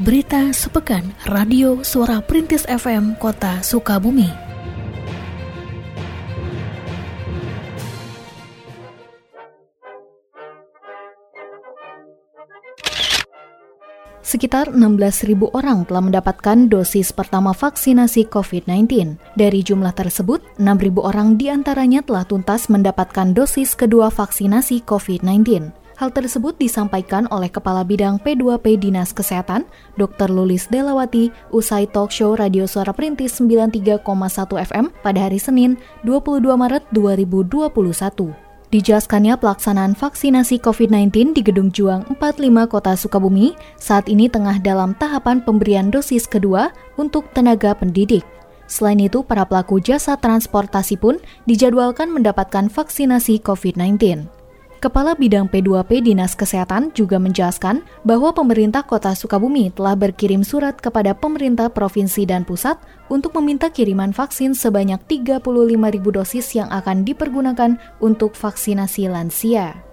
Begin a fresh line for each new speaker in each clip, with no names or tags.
Berita sepekan Radio Suara Perintis FM Kota Sukabumi. Sekitar 16.000 orang telah mendapatkan dosis pertama vaksinasi COVID-19. Dari jumlah tersebut, 6.000 orang di antaranya telah tuntas mendapatkan dosis kedua vaksinasi COVID-19. Hal tersebut disampaikan oleh Kepala Bidang P2P Dinas Kesehatan, Dr. Lulis Delawati, usai talk show Radio Suara Perintis 93,1 FM pada hari Senin, 22 Maret 2021. Dijelaskannya pelaksanaan vaksinasi COVID-19 di Gedung Juang 45 Kota Sukabumi saat ini tengah dalam tahapan pemberian dosis kedua untuk tenaga pendidik. Selain itu, para pelaku jasa transportasi pun dijadwalkan mendapatkan vaksinasi COVID-19. Kepala Bidang P2P Dinas Kesehatan juga menjelaskan bahwa pemerintah Kota Sukabumi telah berkirim surat kepada pemerintah provinsi dan pusat untuk meminta kiriman vaksin sebanyak 35.000 dosis yang akan dipergunakan untuk vaksinasi lansia.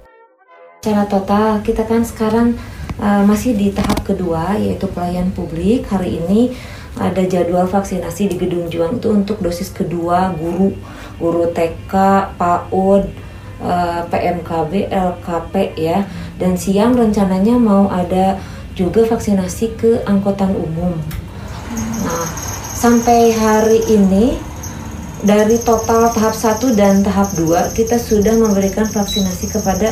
Secara total, kita kan sekarang uh, masih di tahap kedua yaitu pelayan publik. Hari ini ada jadwal vaksinasi di Gedung Juang itu untuk dosis kedua guru, guru TK, PAUD, uh, eh, PMKB, LKP ya. Dan siang rencananya mau ada juga vaksinasi ke angkutan umum. Nah, sampai hari ini dari total tahap 1 dan tahap 2 kita sudah memberikan vaksinasi kepada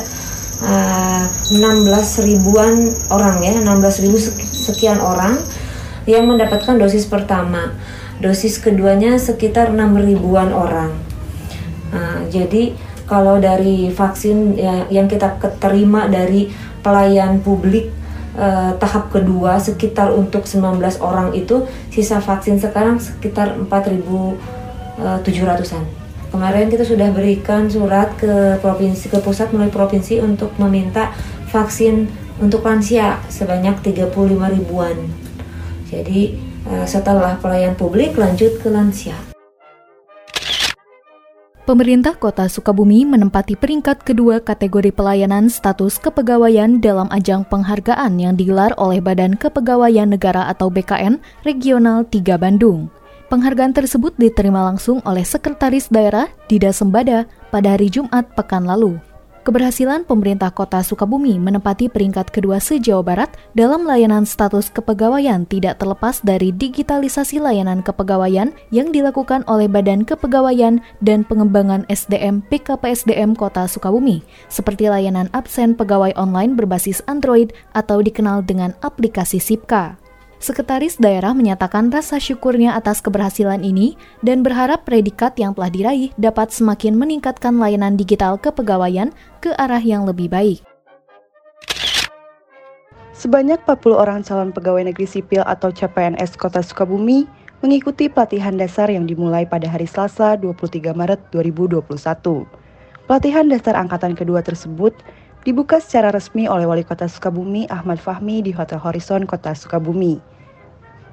uh, eh, 16 ribuan orang ya, 16 ribu sekian orang yang mendapatkan dosis pertama. Dosis keduanya sekitar 6 ribuan orang. Nah, jadi kalau dari vaksin ya, yang kita terima dari pelayan publik eh, tahap kedua sekitar untuk 19 orang itu sisa vaksin sekarang sekitar 4.700-an. Eh, Kemarin kita sudah berikan surat ke provinsi ke pusat melalui provinsi untuk meminta vaksin untuk lansia sebanyak 35 ribuan. Jadi eh, setelah pelayan publik lanjut ke lansia.
Pemerintah Kota Sukabumi menempati peringkat kedua kategori pelayanan status kepegawaian dalam ajang penghargaan yang digelar oleh Badan Kepegawaian Negara atau BKN Regional 3 Bandung. Penghargaan tersebut diterima langsung oleh Sekretaris Daerah Dida Sembada pada hari Jumat pekan lalu. Keberhasilan pemerintah kota Sukabumi menempati peringkat kedua se-Jawa Barat dalam layanan status kepegawaian tidak terlepas dari digitalisasi layanan kepegawaian yang dilakukan oleh Badan Kepegawaian dan Pengembangan SDM PKPSDM Kota Sukabumi, seperti layanan absen pegawai online berbasis Android atau dikenal dengan aplikasi SIPKA. Sekretaris daerah menyatakan rasa syukurnya atas keberhasilan ini dan berharap predikat yang telah diraih dapat semakin meningkatkan layanan digital kepegawaian ke arah yang lebih baik.
Sebanyak 40 orang calon pegawai negeri sipil atau CPNS Kota Sukabumi mengikuti pelatihan dasar yang dimulai pada hari Selasa 23 Maret 2021. Pelatihan dasar angkatan kedua tersebut dibuka secara resmi oleh Wali Kota Sukabumi Ahmad Fahmi di Hotel Horizon Kota Sukabumi.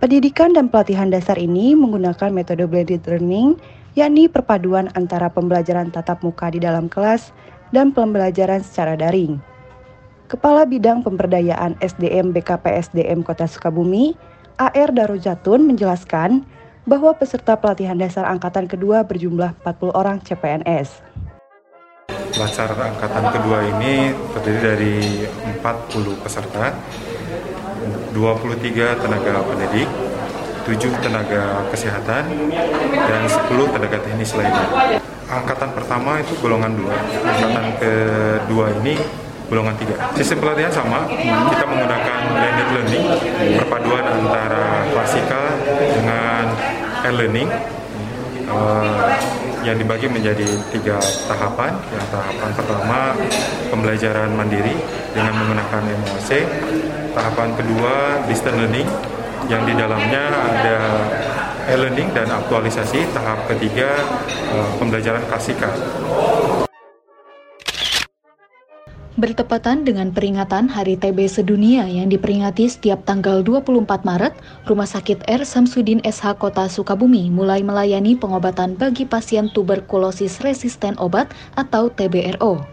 Pendidikan dan pelatihan dasar ini menggunakan metode blended learning, yakni perpaduan antara pembelajaran tatap muka di dalam kelas dan pembelajaran secara daring. Kepala Bidang Pemberdayaan SDM BKPSDM Kota Sukabumi, AR Darujatun menjelaskan bahwa peserta pelatihan dasar angkatan kedua berjumlah 40 orang CPNS.
Pelajar angkatan kedua ini terdiri dari 40 peserta, 23 tenaga pendidik, 7 tenaga kesehatan, dan 10 tenaga teknis lainnya. Angkatan pertama itu golongan 2, angkatan kedua ini golongan 3. Sistem pelatihan sama, kita menggunakan blended learning, perpaduan antara klasikal dengan e-learning. Yang dibagi menjadi tiga tahapan. Yang tahapan pertama pembelajaran mandiri dengan menggunakan MOC. Tahapan kedua distance learning yang di dalamnya ada e-learning dan aktualisasi. Tahap ketiga eh, pembelajaran klasika.
Bertepatan dengan peringatan Hari TB Sedunia yang diperingati setiap tanggal 24 Maret, Rumah Sakit R. Samsudin SH Kota Sukabumi mulai melayani pengobatan bagi pasien tuberkulosis resisten obat atau TBRO.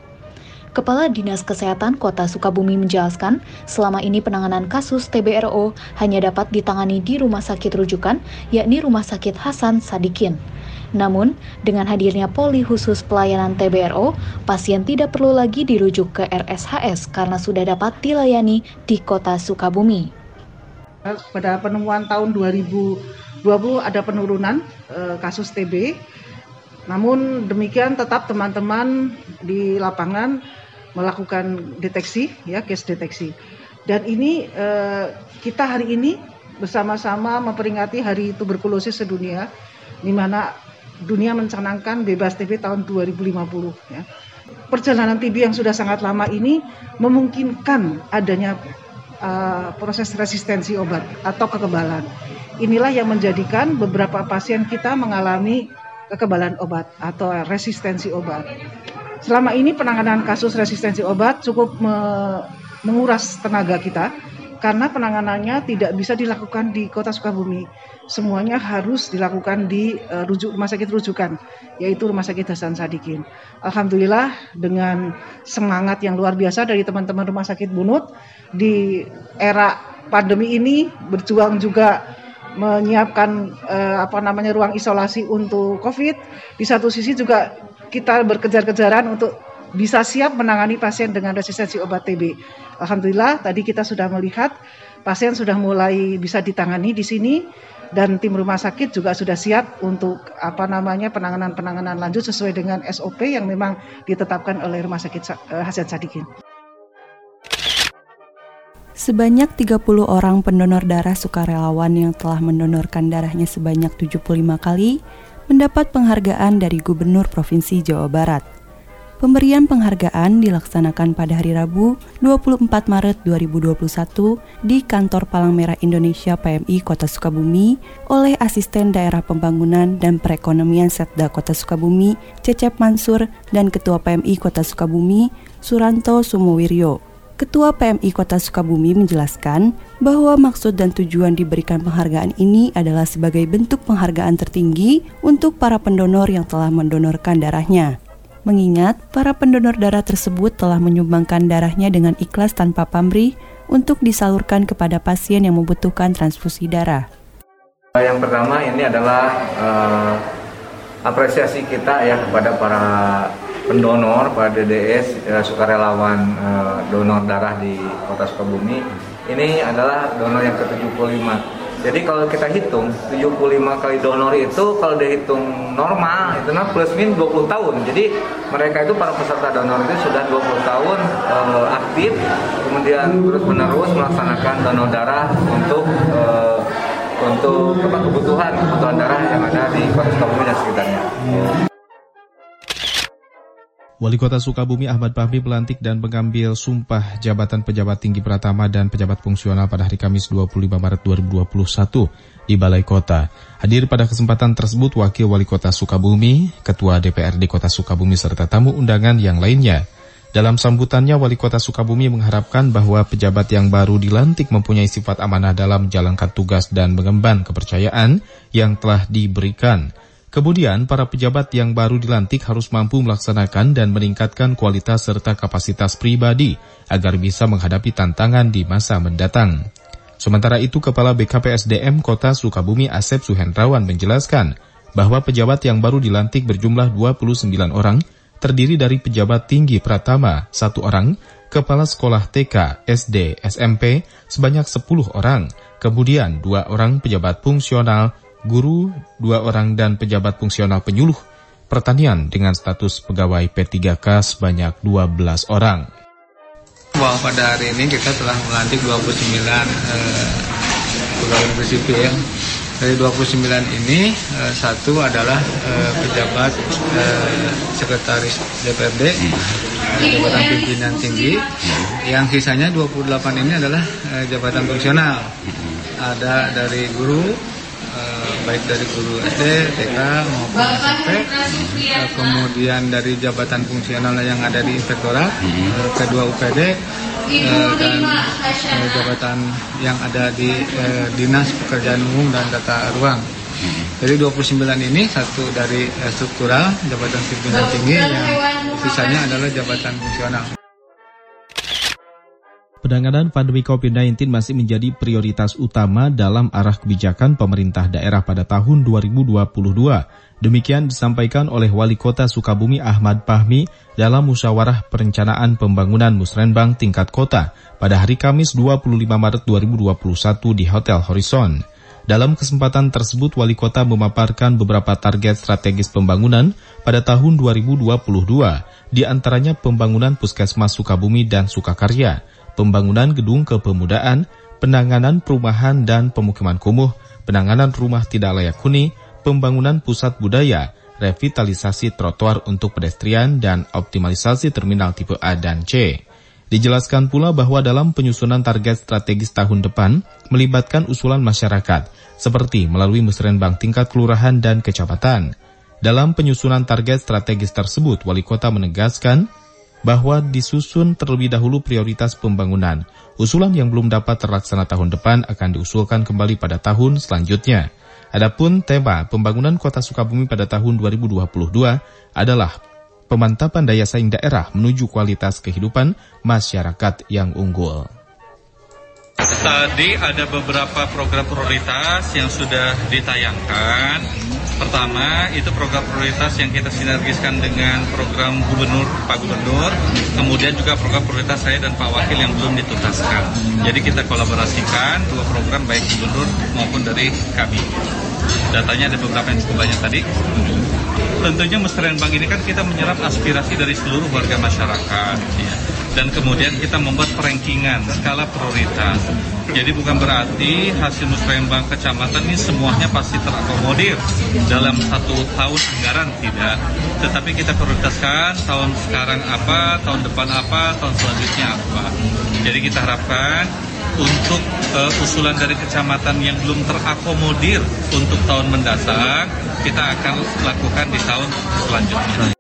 Kepala Dinas Kesehatan Kota Sukabumi menjelaskan, selama ini penanganan kasus TBRO hanya dapat ditangani di rumah sakit rujukan, yakni Rumah Sakit Hasan Sadikin. Namun, dengan hadirnya poli khusus pelayanan TBRO, pasien tidak perlu lagi dirujuk ke RSHS karena sudah dapat dilayani di Kota Sukabumi.
Pada penemuan tahun 2020 ada penurunan eh, kasus TB namun demikian tetap teman-teman di lapangan melakukan deteksi ya case deteksi. Dan ini eh, kita hari ini bersama-sama memperingati Hari Tuberkulosis Sedunia di mana dunia mencanangkan bebas TB tahun 2050 ya. Perjalanan TB yang sudah sangat lama ini memungkinkan adanya uh, proses resistensi obat atau kekebalan. Inilah yang menjadikan beberapa pasien kita mengalami kekebalan obat atau resistensi obat. Selama ini penanganan kasus resistensi obat cukup me menguras tenaga kita karena penanganannya tidak bisa dilakukan di Kota Sukabumi. Semuanya harus dilakukan di uh, rujuk rumah sakit rujukan, yaitu Rumah Sakit Hasan Sadikin. Alhamdulillah dengan semangat yang luar biasa dari teman-teman Rumah Sakit Bunut di era pandemi ini berjuang juga menyiapkan uh, apa namanya ruang isolasi untuk COVID. Di satu sisi juga kita berkejar-kejaran untuk bisa siap menangani pasien dengan resistensi obat TB. Alhamdulillah tadi kita sudah melihat pasien sudah mulai bisa ditangani di sini dan tim rumah sakit juga sudah siap untuk apa namanya penanganan-penanganan lanjut sesuai dengan SOP yang memang ditetapkan oleh Rumah Sakit uh, Hasan Sadikin.
Sebanyak 30 orang pendonor darah sukarelawan yang telah mendonorkan darahnya sebanyak 75 kali mendapat penghargaan dari Gubernur Provinsi Jawa Barat. Pemberian penghargaan dilaksanakan pada hari Rabu 24 Maret 2021 di Kantor Palang Merah Indonesia PMI Kota Sukabumi oleh Asisten Daerah Pembangunan dan Perekonomian Setda Kota Sukabumi Cecep Mansur dan Ketua PMI Kota Sukabumi Suranto Sumowiryo. Ketua PMI Kota Sukabumi menjelaskan bahwa maksud dan tujuan diberikan penghargaan ini adalah sebagai bentuk penghargaan tertinggi untuk para pendonor yang telah mendonorkan darahnya. Mengingat para pendonor darah tersebut telah menyumbangkan darahnya dengan ikhlas tanpa pamrih untuk disalurkan kepada pasien yang membutuhkan transfusi darah.
Yang pertama ini adalah uh, apresiasi kita ya kepada para pendonor pada DDS eh, sukarelawan eh, donor darah di Kota Sukabumi ini adalah donor yang ke-75 jadi kalau kita hitung 75 kali donor itu kalau dihitung normal itu nah plus min 20 tahun jadi mereka itu para peserta donor itu sudah 20 tahun eh, aktif kemudian terus menerus melaksanakan donor darah untuk eh, untuk kebutuhan kebutuhan darah yang ada di Kota Sukabumi dan sekitarnya.
Wali Kota Sukabumi Ahmad Fahmi melantik dan mengambil sumpah jabatan pejabat tinggi Pratama dan pejabat fungsional pada hari Kamis 25 Maret 2021 di Balai Kota. Hadir pada kesempatan tersebut Wakil Wali Kota Sukabumi, Ketua DPRD Kota Sukabumi serta tamu undangan yang lainnya. Dalam sambutannya, Wali Kota Sukabumi mengharapkan bahwa pejabat yang baru dilantik mempunyai sifat amanah dalam menjalankan tugas dan mengemban kepercayaan yang telah diberikan. Kemudian, para pejabat yang baru dilantik harus mampu melaksanakan dan meningkatkan kualitas serta kapasitas pribadi agar bisa menghadapi tantangan di masa mendatang. Sementara itu, Kepala BKPSDM Kota Sukabumi Asep Suhendrawan menjelaskan bahwa pejabat yang baru dilantik berjumlah 29 orang, terdiri dari pejabat tinggi Pratama, satu orang, kepala sekolah TK, SD, SMP sebanyak 10 orang, kemudian dua orang pejabat fungsional, guru, dua orang dan pejabat fungsional penyuluh pertanian dengan status pegawai P3K sebanyak 12 orang.
Bahwa pada hari ini kita telah melantik 29 eh, pegawai negeri sipil. Dari 29 ini, eh, satu adalah eh, pejabat eh, sekretaris DPRD, jabatan pimpinan tinggi, yang sisanya 28 ini adalah eh, jabatan fungsional. Ada dari guru, baik dari guru SD, TK maupun SMP, uh, kemudian dari jabatan fungsional yang ada di inspektorat, uh, kedua UPD, uh, dan uh, jabatan yang ada di uh, dinas pekerjaan umum dan tata ruang. Jadi 29 ini satu dari uh, struktural jabatan pimpinan tinggi yang sisanya adalah jabatan fungsional.
Penanganan pandemi COVID-19 masih menjadi prioritas utama dalam arah kebijakan pemerintah daerah pada tahun 2022. Demikian disampaikan oleh Wali Kota Sukabumi Ahmad Pahmi dalam musyawarah perencanaan pembangunan musrenbang tingkat kota pada hari Kamis 25 Maret 2021 di Hotel Horizon. Dalam kesempatan tersebut, Wali Kota memaparkan beberapa target strategis pembangunan pada tahun 2022, di antaranya pembangunan Puskesmas Sukabumi dan Sukakarya, pembangunan gedung kepemudaan, penanganan perumahan dan pemukiman kumuh, penanganan rumah tidak layak huni, pembangunan pusat budaya, revitalisasi trotoar untuk pedestrian, dan optimalisasi terminal tipe A dan C. Dijelaskan pula bahwa dalam penyusunan target strategis tahun depan melibatkan usulan masyarakat, seperti melalui musrenbang tingkat kelurahan dan kecamatan. Dalam penyusunan target strategis tersebut, Wali Kota menegaskan bahwa disusun terlebih dahulu prioritas pembangunan. Usulan yang belum dapat terlaksana tahun depan akan diusulkan kembali pada tahun selanjutnya. Adapun tema pembangunan kota Sukabumi pada tahun 2022 adalah pemantapan daya saing daerah menuju kualitas kehidupan masyarakat yang unggul.
Tadi ada beberapa program prioritas yang sudah ditayangkan. Pertama, itu program prioritas yang kita sinergiskan dengan program gubernur, Pak Gubernur. Kemudian juga program prioritas saya dan Pak Wakil yang belum dituntaskan. Jadi kita kolaborasikan dua program baik gubernur maupun dari kami. Datanya ada beberapa yang cukup banyak tadi. Tentunya Bank ini kan kita menyerap aspirasi dari seluruh warga masyarakat. Ya dan kemudian kita membuat perankingan skala prioritas. Jadi bukan berarti hasil musrembang kecamatan ini semuanya pasti terakomodir dalam satu tahun anggaran tidak. Tetapi kita prioritaskan tahun sekarang apa, tahun depan apa, tahun selanjutnya apa. Jadi kita harapkan untuk uh, usulan dari kecamatan yang belum terakomodir untuk tahun mendatang, kita akan lakukan di tahun selanjutnya.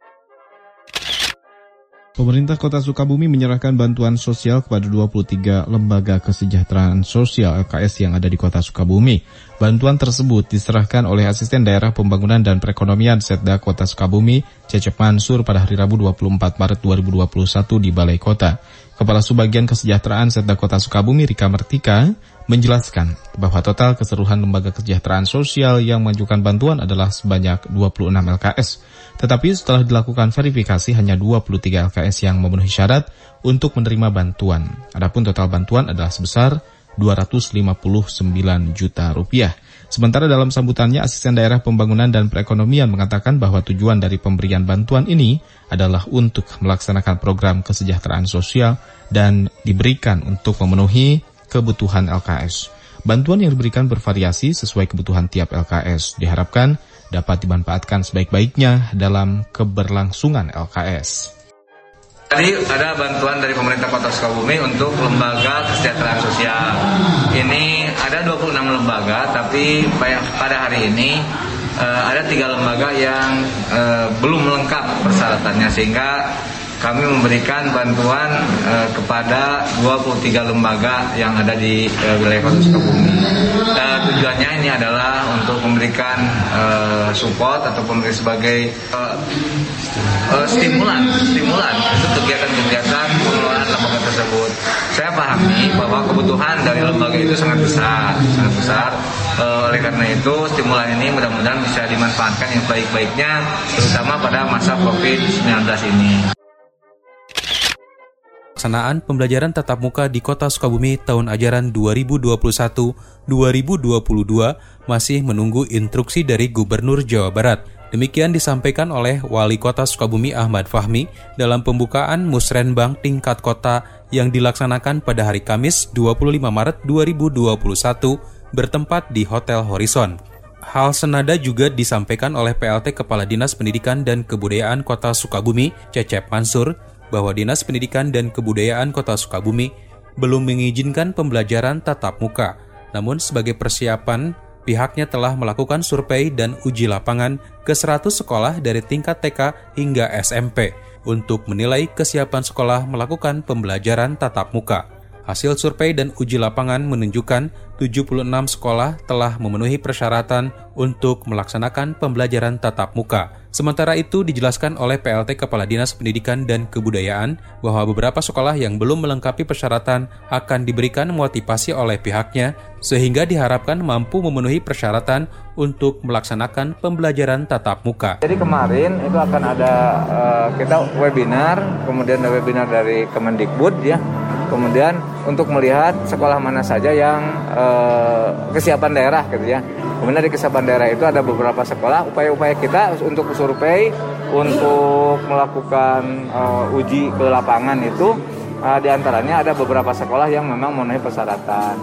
Pemerintah Kota Sukabumi menyerahkan bantuan sosial kepada 23 lembaga kesejahteraan sosial LKS yang ada di Kota Sukabumi. Bantuan tersebut diserahkan oleh Asisten Daerah Pembangunan dan Perekonomian Setda Kota Sukabumi, Cecep Mansur pada hari Rabu 24 Maret 2021 di Balai Kota. Kepala Subbagian Kesejahteraan Setda Kota Sukabumi, Rika Mertika, menjelaskan bahwa total keseluruhan lembaga kesejahteraan sosial yang mengajukan bantuan adalah sebanyak 26 LKS. Tetapi setelah dilakukan verifikasi hanya 23 LKS yang memenuhi syarat untuk menerima bantuan. Adapun total bantuan adalah sebesar 259 juta rupiah. Sementara dalam sambutannya, Asisten Daerah Pembangunan dan Perekonomian mengatakan bahwa tujuan dari pemberian bantuan ini adalah untuk melaksanakan program kesejahteraan sosial dan diberikan untuk memenuhi kebutuhan LKS. Bantuan yang diberikan bervariasi sesuai kebutuhan tiap LKS. Diharapkan dapat dimanfaatkan sebaik-baiknya dalam keberlangsungan LKS.
Tadi ada bantuan dari pemerintah Kota Sukabumi untuk lembaga kesejahteraan sosial. Ini ada 26 lembaga, tapi pada hari ini uh, ada tiga lembaga yang uh, belum lengkap persyaratannya sehingga kami memberikan bantuan uh, kepada 23 lembaga yang ada di wilayah Kota Sukabumi. Tujuannya ini adalah untuk memberikan support atau memberi sebagai uh, stimulan, stimulan untuk kegiatan-kegiatan pengelolaan lembaga tersebut. Saya pahami bahwa kebutuhan dari lembaga itu sangat besar, sangat besar. Uh, oleh karena itu, stimulan ini mudah-mudahan bisa dimanfaatkan yang baik-baiknya, terutama pada masa COVID-19 ini
pelaksanaan pembelajaran tatap muka di Kota Sukabumi tahun ajaran 2021-2022 masih menunggu instruksi dari Gubernur Jawa Barat. Demikian disampaikan oleh Wali Kota Sukabumi Ahmad Fahmi dalam pembukaan Musrenbang tingkat kota yang dilaksanakan pada hari Kamis 25 Maret 2021 bertempat di Hotel Horizon. Hal senada juga disampaikan oleh PLT Kepala Dinas Pendidikan dan Kebudayaan Kota Sukabumi, Cecep Mansur, bahwa Dinas Pendidikan dan Kebudayaan Kota Sukabumi belum mengizinkan pembelajaran tatap muka. Namun sebagai persiapan, pihaknya telah melakukan survei dan uji lapangan ke 100 sekolah dari tingkat TK hingga SMP untuk menilai kesiapan sekolah melakukan pembelajaran tatap muka. Hasil survei dan uji lapangan menunjukkan 76 sekolah telah memenuhi persyaratan untuk melaksanakan pembelajaran tatap muka. Sementara itu dijelaskan oleh PLT Kepala Dinas Pendidikan dan Kebudayaan bahwa beberapa sekolah yang belum melengkapi persyaratan akan diberikan motivasi oleh pihaknya sehingga diharapkan mampu memenuhi persyaratan untuk melaksanakan pembelajaran tatap muka.
Jadi kemarin itu akan ada uh, kita webinar, kemudian ada webinar dari Kemendikbud ya kemudian untuk melihat sekolah mana saja yang uh, kesiapan daerah gitu ya. Kemudian di kesiapan daerah itu ada beberapa sekolah. Upaya-upaya kita untuk survei, untuk melakukan uh, uji ke lapangan itu uh, di antaranya ada beberapa sekolah yang memang memenuhi persyaratan.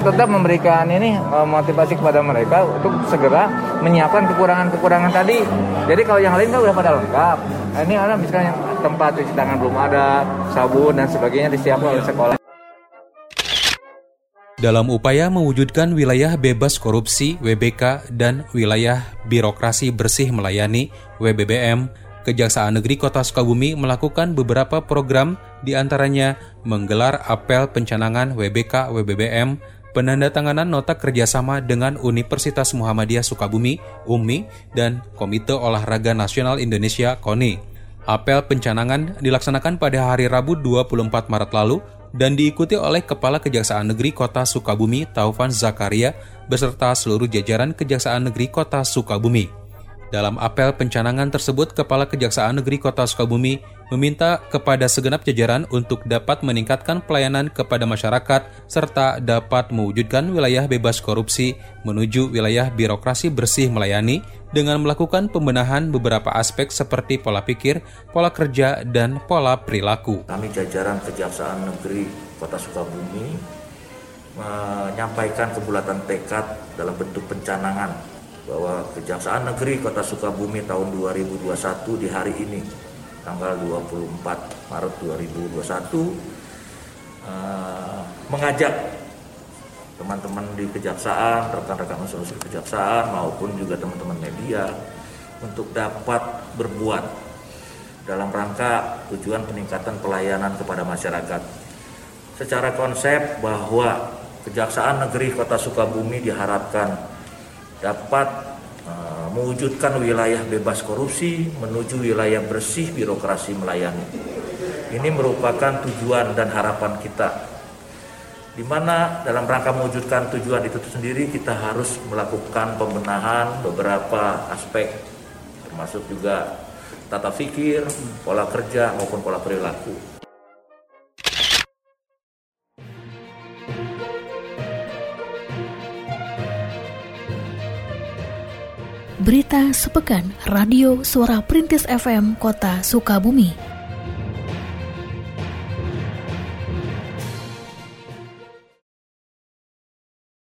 Tetap memberikan ini uh, motivasi kepada mereka untuk segera menyiapkan kekurangan-kekurangan tadi. Jadi kalau yang lain kan udah pada lengkap. Nah, ini ada misalnya tempat cuci tangan belum ada, sabun dan sebagainya disiapkan oleh sekolah.
Dalam upaya mewujudkan wilayah bebas korupsi WBK dan wilayah birokrasi bersih melayani WBBM, Kejaksaan Negeri Kota Sukabumi melakukan beberapa program di antaranya menggelar apel pencanangan WBK WBBM, penandatanganan nota kerjasama dengan Universitas Muhammadiyah Sukabumi UMI dan Komite Olahraga Nasional Indonesia KONI. Apel pencanangan dilaksanakan pada hari Rabu 24 Maret lalu dan diikuti oleh Kepala Kejaksaan Negeri Kota Sukabumi Taufan Zakaria beserta seluruh jajaran Kejaksaan Negeri Kota Sukabumi. Dalam apel pencanangan tersebut, Kepala Kejaksaan Negeri Kota Sukabumi meminta kepada segenap jajaran untuk dapat meningkatkan pelayanan kepada masyarakat serta dapat mewujudkan wilayah bebas korupsi menuju wilayah birokrasi bersih melayani dengan melakukan pembenahan beberapa aspek seperti pola pikir, pola kerja, dan pola perilaku.
Kami jajaran Kejaksaan Negeri Kota Sukabumi menyampaikan kebulatan tekad dalam bentuk pencanangan bahwa Kejaksaan Negeri Kota Sukabumi tahun 2021 di hari ini tanggal 24 Maret 2021 uh, eh, mengajak teman-teman di kejaksaan, rekan-rekan unsur kejaksaan maupun juga teman-teman media untuk dapat berbuat dalam rangka tujuan peningkatan pelayanan kepada masyarakat. Secara konsep bahwa Kejaksaan Negeri Kota Sukabumi diharapkan dapat uh, mewujudkan wilayah bebas korupsi menuju wilayah bersih birokrasi melayani. Ini merupakan tujuan dan harapan kita. Di mana dalam rangka mewujudkan tujuan itu sendiri kita harus melakukan pembenahan beberapa aspek termasuk juga tata fikir, pola kerja maupun pola perilaku.
Berita Sepekan Radio Suara Perintis FM Kota Sukabumi